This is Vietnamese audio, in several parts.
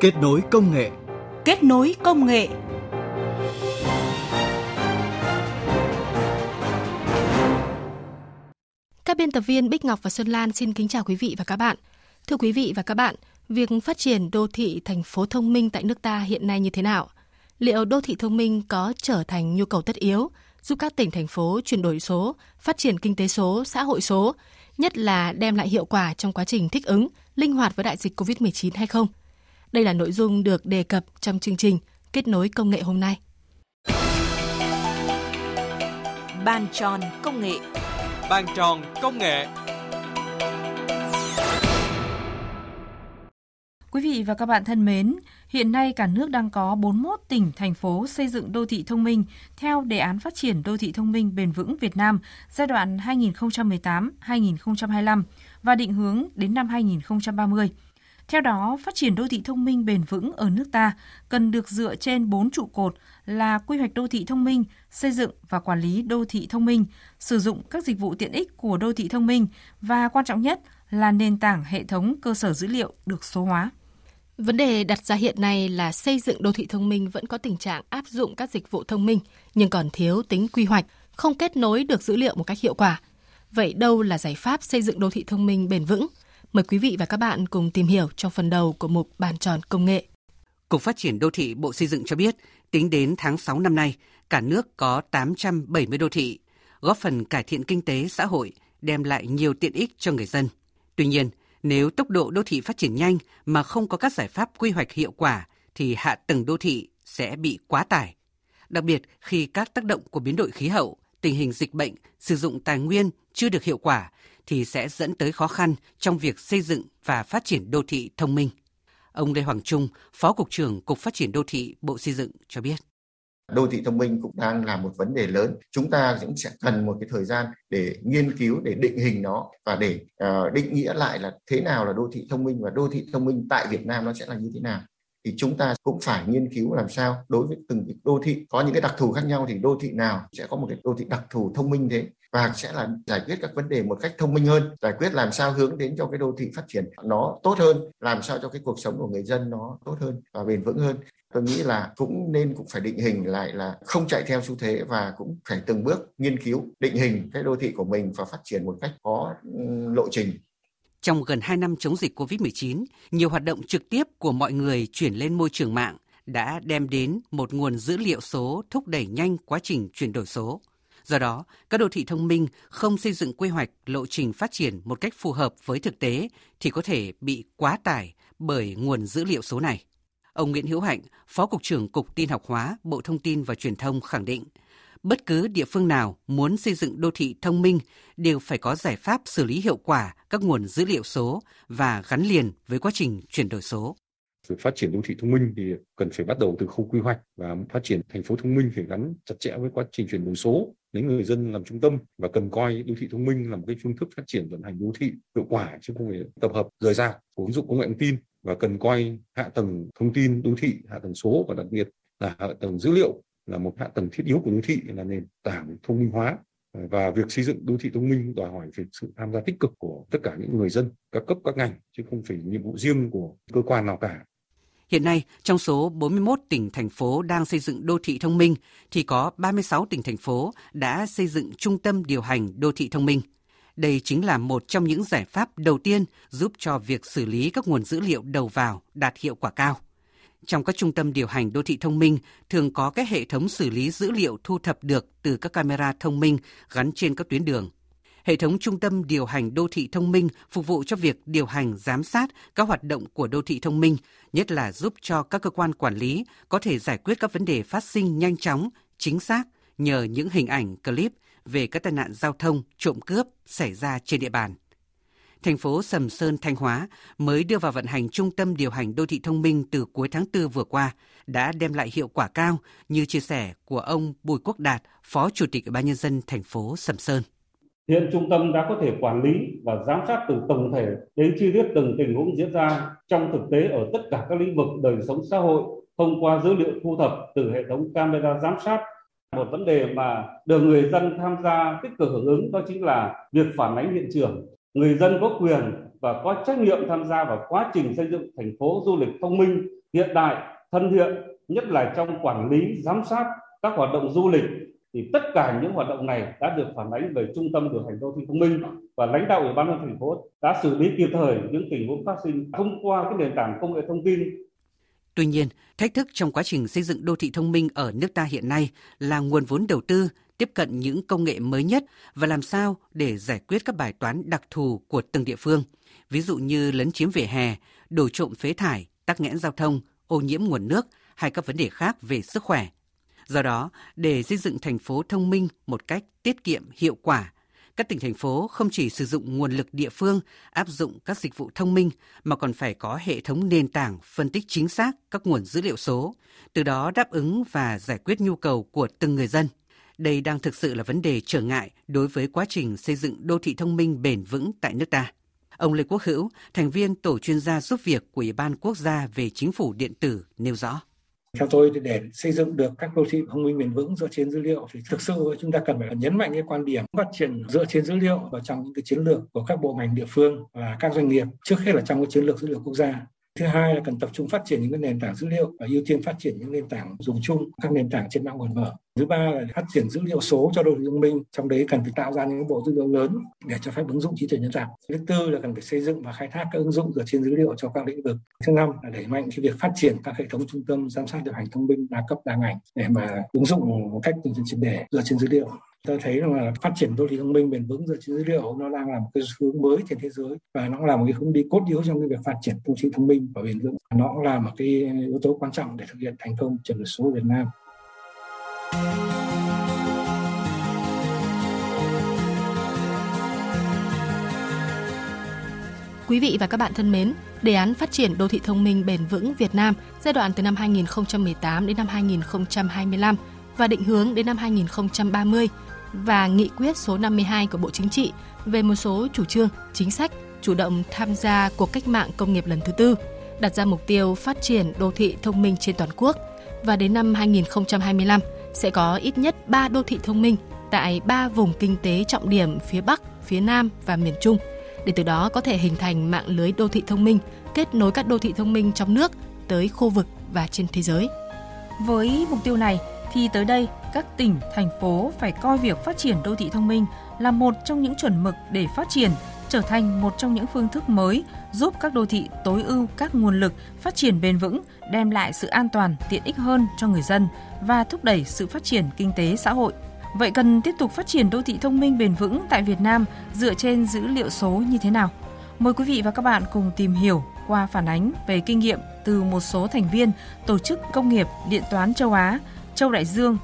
Kết nối công nghệ. Kết nối công nghệ. Các biên tập viên Bích Ngọc và Xuân Lan xin kính chào quý vị và các bạn. Thưa quý vị và các bạn, việc phát triển đô thị thành phố thông minh tại nước ta hiện nay như thế nào? Liệu đô thị thông minh có trở thành nhu cầu tất yếu, giúp các tỉnh thành phố chuyển đổi số, phát triển kinh tế số, xã hội số, nhất là đem lại hiệu quả trong quá trình thích ứng, linh hoạt với đại dịch COVID-19 hay không? Đây là nội dung được đề cập trong chương trình Kết nối công nghệ hôm nay. Bàn tròn công nghệ Bàn tròn công nghệ Quý vị và các bạn thân mến, hiện nay cả nước đang có 41 tỉnh, thành phố xây dựng đô thị thông minh theo đề án phát triển đô thị thông minh bền vững Việt Nam giai đoạn 2018-2025 và định hướng đến năm 2030. Theo đó, phát triển đô thị thông minh bền vững ở nước ta cần được dựa trên 4 trụ cột là quy hoạch đô thị thông minh, xây dựng và quản lý đô thị thông minh, sử dụng các dịch vụ tiện ích của đô thị thông minh và quan trọng nhất là nền tảng hệ thống cơ sở dữ liệu được số hóa. Vấn đề đặt ra hiện nay là xây dựng đô thị thông minh vẫn có tình trạng áp dụng các dịch vụ thông minh nhưng còn thiếu tính quy hoạch, không kết nối được dữ liệu một cách hiệu quả. Vậy đâu là giải pháp xây dựng đô thị thông minh bền vững? Mời quý vị và các bạn cùng tìm hiểu trong phần đầu của mục Bàn tròn công nghệ. Cục Phát triển Đô thị Bộ Xây dựng cho biết, tính đến tháng 6 năm nay, cả nước có 870 đô thị, góp phần cải thiện kinh tế xã hội, đem lại nhiều tiện ích cho người dân. Tuy nhiên, nếu tốc độ đô thị phát triển nhanh mà không có các giải pháp quy hoạch hiệu quả thì hạ tầng đô thị sẽ bị quá tải. Đặc biệt khi các tác động của biến đổi khí hậu, tình hình dịch bệnh, sử dụng tài nguyên chưa được hiệu quả thì sẽ dẫn tới khó khăn trong việc xây dựng và phát triển đô thị thông minh. Ông Lê Hoàng Trung, Phó Cục trưởng Cục Phát triển Đô thị Bộ Xây dựng cho biết. Đô thị thông minh cũng đang là một vấn đề lớn. Chúng ta cũng sẽ cần một cái thời gian để nghiên cứu để định hình nó và để uh, định nghĩa lại là thế nào là đô thị thông minh và đô thị thông minh tại Việt Nam nó sẽ là như thế nào thì chúng ta cũng phải nghiên cứu làm sao đối với từng đô thị. Có những cái đặc thù khác nhau thì đô thị nào sẽ có một cái đô thị đặc thù thông minh thế và sẽ là giải quyết các vấn đề một cách thông minh hơn, giải quyết làm sao hướng đến cho cái đô thị phát triển nó tốt hơn, làm sao cho cái cuộc sống của người dân nó tốt hơn và bền vững hơn. Tôi nghĩ là cũng nên cũng phải định hình lại là không chạy theo xu thế và cũng phải từng bước nghiên cứu, định hình cái đô thị của mình và phát triển một cách có ừ, lộ trình trong gần 2 năm chống dịch COVID-19, nhiều hoạt động trực tiếp của mọi người chuyển lên môi trường mạng đã đem đến một nguồn dữ liệu số thúc đẩy nhanh quá trình chuyển đổi số. Do đó, các đô thị thông minh không xây dựng quy hoạch lộ trình phát triển một cách phù hợp với thực tế thì có thể bị quá tải bởi nguồn dữ liệu số này. Ông Nguyễn Hữu Hạnh, Phó Cục trưởng Cục Tin học hóa, Bộ Thông tin và Truyền thông khẳng định, bất cứ địa phương nào muốn xây dựng đô thị thông minh đều phải có giải pháp xử lý hiệu quả các nguồn dữ liệu số và gắn liền với quá trình chuyển đổi số. Sự phát triển đô thị thông minh thì cần phải bắt đầu từ khâu quy hoạch và phát triển thành phố thông minh phải gắn chặt chẽ với quá trình chuyển đổi số, lấy người dân làm trung tâm và cần coi đô thị thông minh là một cái phương thức phát triển vận hành đô thị hiệu quả chứ không phải tập hợp rời rạc, của ứng dụng công nghệ thông tin và cần coi hạ tầng thông tin đô thị, hạ tầng số và đặc biệt là hạ tầng dữ liệu là một hạ tầng thiết yếu của đô thị là nền tảng thông minh hóa và việc xây dựng đô thị thông minh đòi hỏi về sự tham gia tích cực của tất cả những người dân các cấp các ngành chứ không phải nhiệm vụ riêng của cơ quan nào cả Hiện nay, trong số 41 tỉnh thành phố đang xây dựng đô thị thông minh thì có 36 tỉnh thành phố đã xây dựng trung tâm điều hành đô thị thông minh. Đây chính là một trong những giải pháp đầu tiên giúp cho việc xử lý các nguồn dữ liệu đầu vào đạt hiệu quả cao. Trong các trung tâm điều hành đô thị thông minh thường có các hệ thống xử lý dữ liệu thu thập được từ các camera thông minh gắn trên các tuyến đường. Hệ thống trung tâm điều hành đô thị thông minh phục vụ cho việc điều hành giám sát các hoạt động của đô thị thông minh, nhất là giúp cho các cơ quan quản lý có thể giải quyết các vấn đề phát sinh nhanh chóng, chính xác nhờ những hình ảnh clip về các tai nạn giao thông, trộm cướp xảy ra trên địa bàn thành phố Sầm Sơn, Thanh Hóa mới đưa vào vận hành trung tâm điều hành đô thị thông minh từ cuối tháng 4 vừa qua đã đem lại hiệu quả cao như chia sẻ của ông Bùi Quốc Đạt, Phó Chủ tịch Ủy ban nhân dân thành phố Sầm Sơn. Hiện trung tâm đã có thể quản lý và giám sát từ tổng thể đến chi tiết từng tình huống diễn ra trong thực tế ở tất cả các lĩnh vực đời sống xã hội thông qua dữ liệu thu thập từ hệ thống camera giám sát một vấn đề mà được người dân tham gia tích cực hưởng ứng đó chính là việc phản ánh hiện trường người dân có quyền và có trách nhiệm tham gia vào quá trình xây dựng thành phố du lịch thông minh hiện đại, thân thiện, nhất là trong quản lý, giám sát các hoạt động du lịch. Thì tất cả những hoạt động này đã được phản ánh về trung tâm điều hành đô thị thông minh và lãnh đạo ủy ban nhân thành phố đã xử lý kịp thời những tình huống phát sinh thông qua cái nền tảng công nghệ thông tin. Tuy nhiên, thách thức trong quá trình xây dựng đô thị thông minh ở nước ta hiện nay là nguồn vốn đầu tư, tiếp cận những công nghệ mới nhất và làm sao để giải quyết các bài toán đặc thù của từng địa phương, ví dụ như lấn chiếm vỉa hè, đổ trộm phế thải, tắc nghẽn giao thông, ô nhiễm nguồn nước hay các vấn đề khác về sức khỏe. Do đó, để xây dựng thành phố thông minh một cách tiết kiệm hiệu quả, các tỉnh thành phố không chỉ sử dụng nguồn lực địa phương áp dụng các dịch vụ thông minh mà còn phải có hệ thống nền tảng phân tích chính xác các nguồn dữ liệu số, từ đó đáp ứng và giải quyết nhu cầu của từng người dân. Đây đang thực sự là vấn đề trở ngại đối với quá trình xây dựng đô thị thông minh bền vững tại nước ta. Ông Lê Quốc Hữu, thành viên tổ chuyên gia giúp việc của Ủy ban Quốc gia về Chính phủ điện tử nêu rõ. Theo tôi thì để xây dựng được các đô thị thông minh bền vững dựa trên dữ liệu thì thực sự chúng ta cần phải nhấn mạnh cái quan điểm phát triển dựa trên dữ liệu vào trong những cái chiến lược của các bộ ngành địa phương và các doanh nghiệp trước hết là trong cái chiến lược dữ liệu quốc gia Thứ hai là cần tập trung phát triển những cái nền tảng dữ liệu và ưu tiên phát triển những nền tảng dùng chung, các nền tảng trên mạng nguồn mở. Thứ ba là phát triển dữ liệu số cho đô thị thông minh, trong đấy cần phải tạo ra những bộ dữ liệu lớn để cho phép ứng dụng trí tuệ nhân tạo. Thứ tư là cần phải xây dựng và khai thác các ứng dụng dựa trên dữ liệu cho các lĩnh vực. Thứ năm là đẩy mạnh cái việc phát triển các hệ thống trung tâm giám sát điều hành thông minh đa cấp đa ngành để mà ứng dụng một cách từ triệt để dựa trên dữ liệu tôi thấy rằng là phát triển đô thị thông minh bền vững dựa trên dữ liệu nó đang là một cái hướng mới trên thế giới và nó là một cái hướng đi cốt yếu trong cái việc phát triển đô thị thông minh và bền vững nó cũng là một cái yếu tố quan trọng để thực hiện thành công chuyển đổi số Việt Nam. Quý vị và các bạn thân mến, đề án phát triển đô thị thông minh bền vững Việt Nam giai đoạn từ năm 2018 đến năm 2025 và định hướng đến năm 2030 và nghị quyết số 52 của Bộ Chính trị về một số chủ trương, chính sách chủ động tham gia cuộc cách mạng công nghiệp lần thứ tư, đặt ra mục tiêu phát triển đô thị thông minh trên toàn quốc và đến năm 2025 sẽ có ít nhất 3 đô thị thông minh tại 3 vùng kinh tế trọng điểm phía Bắc, phía Nam và miền Trung để từ đó có thể hình thành mạng lưới đô thị thông minh kết nối các đô thị thông minh trong nước tới khu vực và trên thế giới. Với mục tiêu này, thì tới đây các tỉnh, thành phố phải coi việc phát triển đô thị thông minh là một trong những chuẩn mực để phát triển, trở thành một trong những phương thức mới giúp các đô thị tối ưu các nguồn lực phát triển bền vững, đem lại sự an toàn, tiện ích hơn cho người dân và thúc đẩy sự phát triển kinh tế xã hội. Vậy cần tiếp tục phát triển đô thị thông minh bền vững tại Việt Nam dựa trên dữ liệu số như thế nào? Mời quý vị và các bạn cùng tìm hiểu qua phản ánh về kinh nghiệm từ một số thành viên Tổ chức Công nghiệp Điện toán châu Á Châu Đại Dương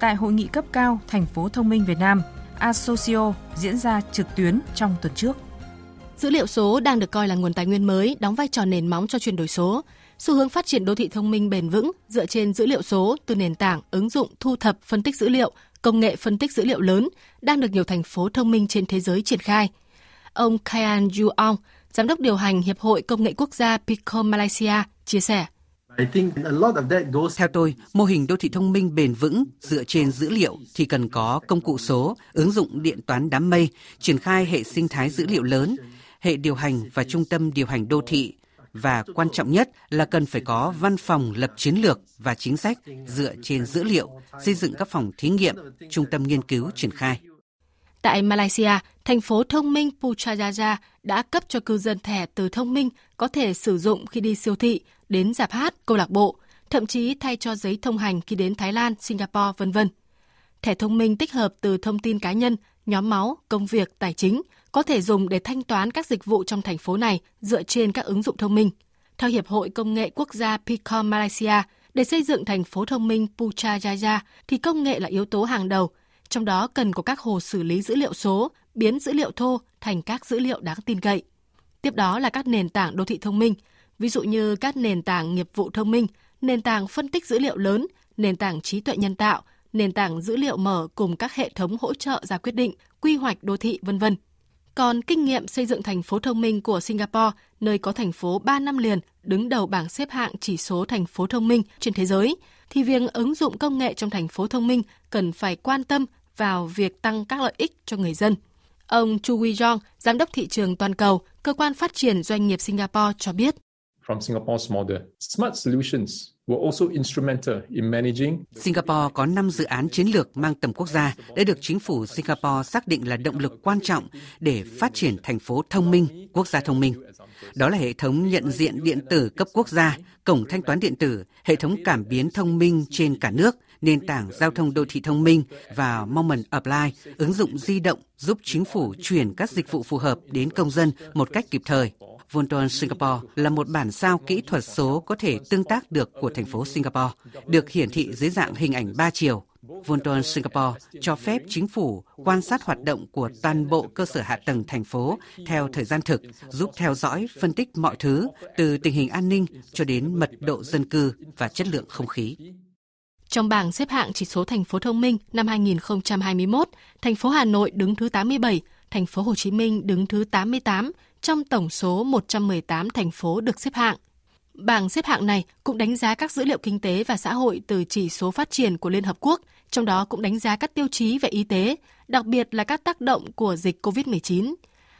tại hội nghị cấp cao thành phố thông minh Việt Nam Asocio diễn ra trực tuyến trong tuần trước. Dữ liệu số đang được coi là nguồn tài nguyên mới, đóng vai trò nền móng cho chuyển đổi số. Xu hướng phát triển đô thị thông minh bền vững dựa trên dữ liệu số từ nền tảng ứng dụng thu thập phân tích dữ liệu, công nghệ phân tích dữ liệu lớn đang được nhiều thành phố thông minh trên thế giới triển khai. Ông Kayan Yuong, giám đốc điều hành Hiệp hội Công nghệ Quốc gia Pico Malaysia, chia sẻ. Theo tôi, mô hình đô thị thông minh bền vững dựa trên dữ liệu thì cần có công cụ số, ứng dụng điện toán đám mây, triển khai hệ sinh thái dữ liệu lớn, hệ điều hành và trung tâm điều hành đô thị và quan trọng nhất là cần phải có văn phòng lập chiến lược và chính sách dựa trên dữ liệu, xây dựng các phòng thí nghiệm, trung tâm nghiên cứu triển khai. Tại Malaysia, thành phố thông minh Putrajaya đã cấp cho cư dân thẻ từ thông minh có thể sử dụng khi đi siêu thị, đến dạp hát, câu lạc bộ, thậm chí thay cho giấy thông hành khi đến Thái Lan, Singapore, vân vân. Thẻ thông minh tích hợp từ thông tin cá nhân, nhóm máu, công việc, tài chính có thể dùng để thanh toán các dịch vụ trong thành phố này dựa trên các ứng dụng thông minh. Theo Hiệp hội Công nghệ Quốc gia Picom Malaysia, để xây dựng thành phố thông minh Putrajaya thì công nghệ là yếu tố hàng đầu, trong đó cần có các hồ xử lý dữ liệu số, biến dữ liệu thô thành các dữ liệu đáng tin cậy. Tiếp đó là các nền tảng đô thị thông minh, ví dụ như các nền tảng nghiệp vụ thông minh, nền tảng phân tích dữ liệu lớn, nền tảng trí tuệ nhân tạo, nền tảng dữ liệu mở cùng các hệ thống hỗ trợ ra quyết định, quy hoạch đô thị vân vân. Còn kinh nghiệm xây dựng thành phố thông minh của Singapore, nơi có thành phố 3 năm liền đứng đầu bảng xếp hạng chỉ số thành phố thông minh trên thế giới, thì việc ứng dụng công nghệ trong thành phố thông minh cần phải quan tâm vào việc tăng các lợi ích cho người dân. Ông Chu Wee Jong, giám đốc thị trường toàn cầu, cơ quan phát triển doanh nghiệp Singapore cho biết. from Singapore's model. Smart solutions were also instrumental in managing. Singapore có 5 dự án chiến lược mang tầm quốc gia đã được chính phủ Singapore xác định là động lực quan trọng để phát triển thành phố thông minh, quốc gia thông minh. Đó là hệ thống nhận diện điện tử cấp quốc gia, cổng thanh toán điện tử, hệ thống cảm biến thông minh trên cả nước, nền tảng giao thông đô thị thông minh và Moment Apply, ứng dụng di động giúp chính phủ chuyển các dịch vụ phù hợp đến công dân một cách kịp thời. Voltron Singapore là một bản sao kỹ thuật số có thể tương tác được của thành phố Singapore, được hiển thị dưới dạng hình ảnh 3 chiều. Voltron Singapore cho phép chính phủ quan sát hoạt động của toàn bộ cơ sở hạ tầng thành phố theo thời gian thực, giúp theo dõi, phân tích mọi thứ từ tình hình an ninh cho đến mật độ dân cư và chất lượng không khí. Trong bảng xếp hạng chỉ số thành phố thông minh năm 2021, thành phố Hà Nội đứng thứ 87, thành phố Hồ Chí Minh đứng thứ 88 trong tổng số 118 thành phố được xếp hạng. Bảng xếp hạng này cũng đánh giá các dữ liệu kinh tế và xã hội từ chỉ số phát triển của Liên Hợp Quốc, trong đó cũng đánh giá các tiêu chí về y tế, đặc biệt là các tác động của dịch COVID-19.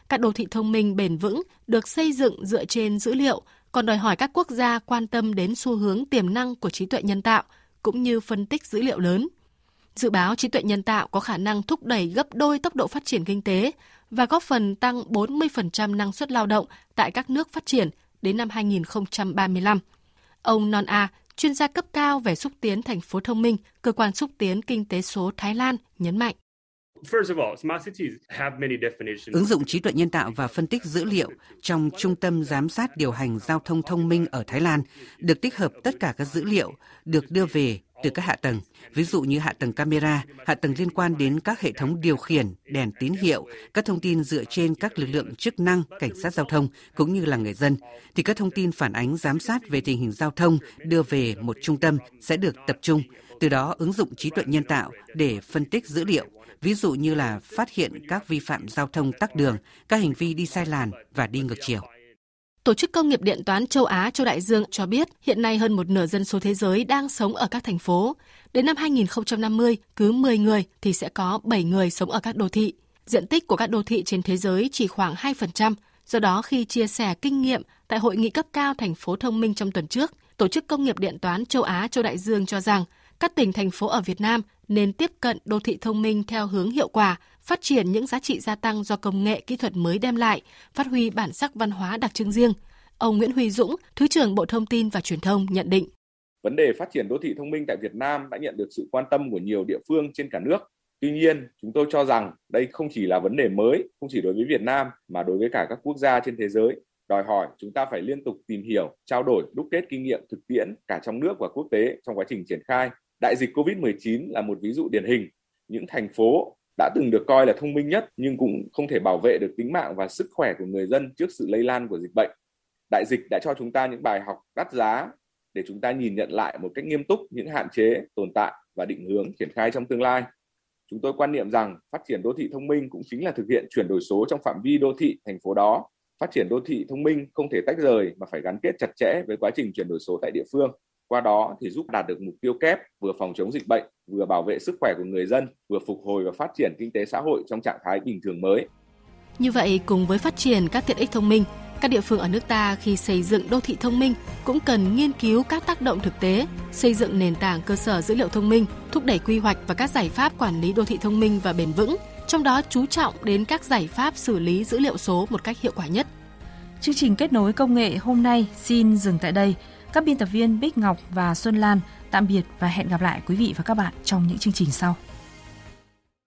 Các đô thị thông minh bền vững được xây dựng dựa trên dữ liệu, còn đòi hỏi các quốc gia quan tâm đến xu hướng tiềm năng của trí tuệ nhân tạo cũng như phân tích dữ liệu lớn. Dự báo trí tuệ nhân tạo có khả năng thúc đẩy gấp đôi tốc độ phát triển kinh tế và góp phần tăng 40% năng suất lao động tại các nước phát triển đến năm 2035. Ông Non A, chuyên gia cấp cao về xúc tiến thành phố thông minh, cơ quan xúc tiến kinh tế số Thái Lan nhấn mạnh. Ứng dụng trí tuệ nhân tạo và phân tích dữ liệu trong Trung tâm Giám sát điều hành giao thông thông minh ở Thái Lan được tích hợp tất cả các dữ liệu được đưa về từ các hạ tầng, ví dụ như hạ tầng camera, hạ tầng liên quan đến các hệ thống điều khiển, đèn tín hiệu, các thông tin dựa trên các lực lượng chức năng, cảnh sát giao thông cũng như là người dân, thì các thông tin phản ánh giám sát về tình hình giao thông đưa về một trung tâm sẽ được tập trung, từ đó ứng dụng trí tuệ nhân tạo để phân tích dữ liệu, ví dụ như là phát hiện các vi phạm giao thông tắc đường, các hành vi đi sai làn và đi ngược chiều. Tổ chức Công nghiệp Điện toán châu Á châu Đại Dương cho biết hiện nay hơn một nửa dân số thế giới đang sống ở các thành phố. Đến năm 2050, cứ 10 người thì sẽ có 7 người sống ở các đô thị. Diện tích của các đô thị trên thế giới chỉ khoảng 2%. Do đó, khi chia sẻ kinh nghiệm tại Hội nghị cấp cao thành phố thông minh trong tuần trước, Tổ chức Công nghiệp Điện toán châu Á châu Đại Dương cho rằng các tỉnh thành phố ở Việt Nam nên tiếp cận đô thị thông minh theo hướng hiệu quả, phát triển những giá trị gia tăng do công nghệ kỹ thuật mới đem lại, phát huy bản sắc văn hóa đặc trưng riêng. Ông Nguyễn Huy Dũng, Thứ trưởng Bộ Thông tin và Truyền thông nhận định. Vấn đề phát triển đô thị thông minh tại Việt Nam đã nhận được sự quan tâm của nhiều địa phương trên cả nước. Tuy nhiên, chúng tôi cho rằng đây không chỉ là vấn đề mới, không chỉ đối với Việt Nam mà đối với cả các quốc gia trên thế giới. Đòi hỏi chúng ta phải liên tục tìm hiểu, trao đổi, đúc kết kinh nghiệm thực tiễn cả trong nước và quốc tế trong quá trình triển khai. Đại dịch COVID-19 là một ví dụ điển hình. Những thành phố đã từng được coi là thông minh nhất nhưng cũng không thể bảo vệ được tính mạng và sức khỏe của người dân trước sự lây lan của dịch bệnh. Đại dịch đã cho chúng ta những bài học đắt giá để chúng ta nhìn nhận lại một cách nghiêm túc những hạn chế, tồn tại và định hướng triển khai trong tương lai. Chúng tôi quan niệm rằng phát triển đô thị thông minh cũng chính là thực hiện chuyển đổi số trong phạm vi đô thị thành phố đó. Phát triển đô thị thông minh không thể tách rời mà phải gắn kết chặt chẽ với quá trình chuyển đổi số tại địa phương. Qua đó thì giúp đạt được mục tiêu kép vừa phòng chống dịch bệnh, vừa bảo vệ sức khỏe của người dân, vừa phục hồi và phát triển kinh tế xã hội trong trạng thái bình thường mới. Như vậy, cùng với phát triển các tiện ích thông minh, các địa phương ở nước ta khi xây dựng đô thị thông minh cũng cần nghiên cứu các tác động thực tế, xây dựng nền tảng cơ sở dữ liệu thông minh, thúc đẩy quy hoạch và các giải pháp quản lý đô thị thông minh và bền vững, trong đó chú trọng đến các giải pháp xử lý dữ liệu số một cách hiệu quả nhất. Chương trình kết nối công nghệ hôm nay xin dừng tại đây. Các biên tập viên Bích Ngọc và Xuân Lan tạm biệt và hẹn gặp lại quý vị và các bạn trong những chương trình sau.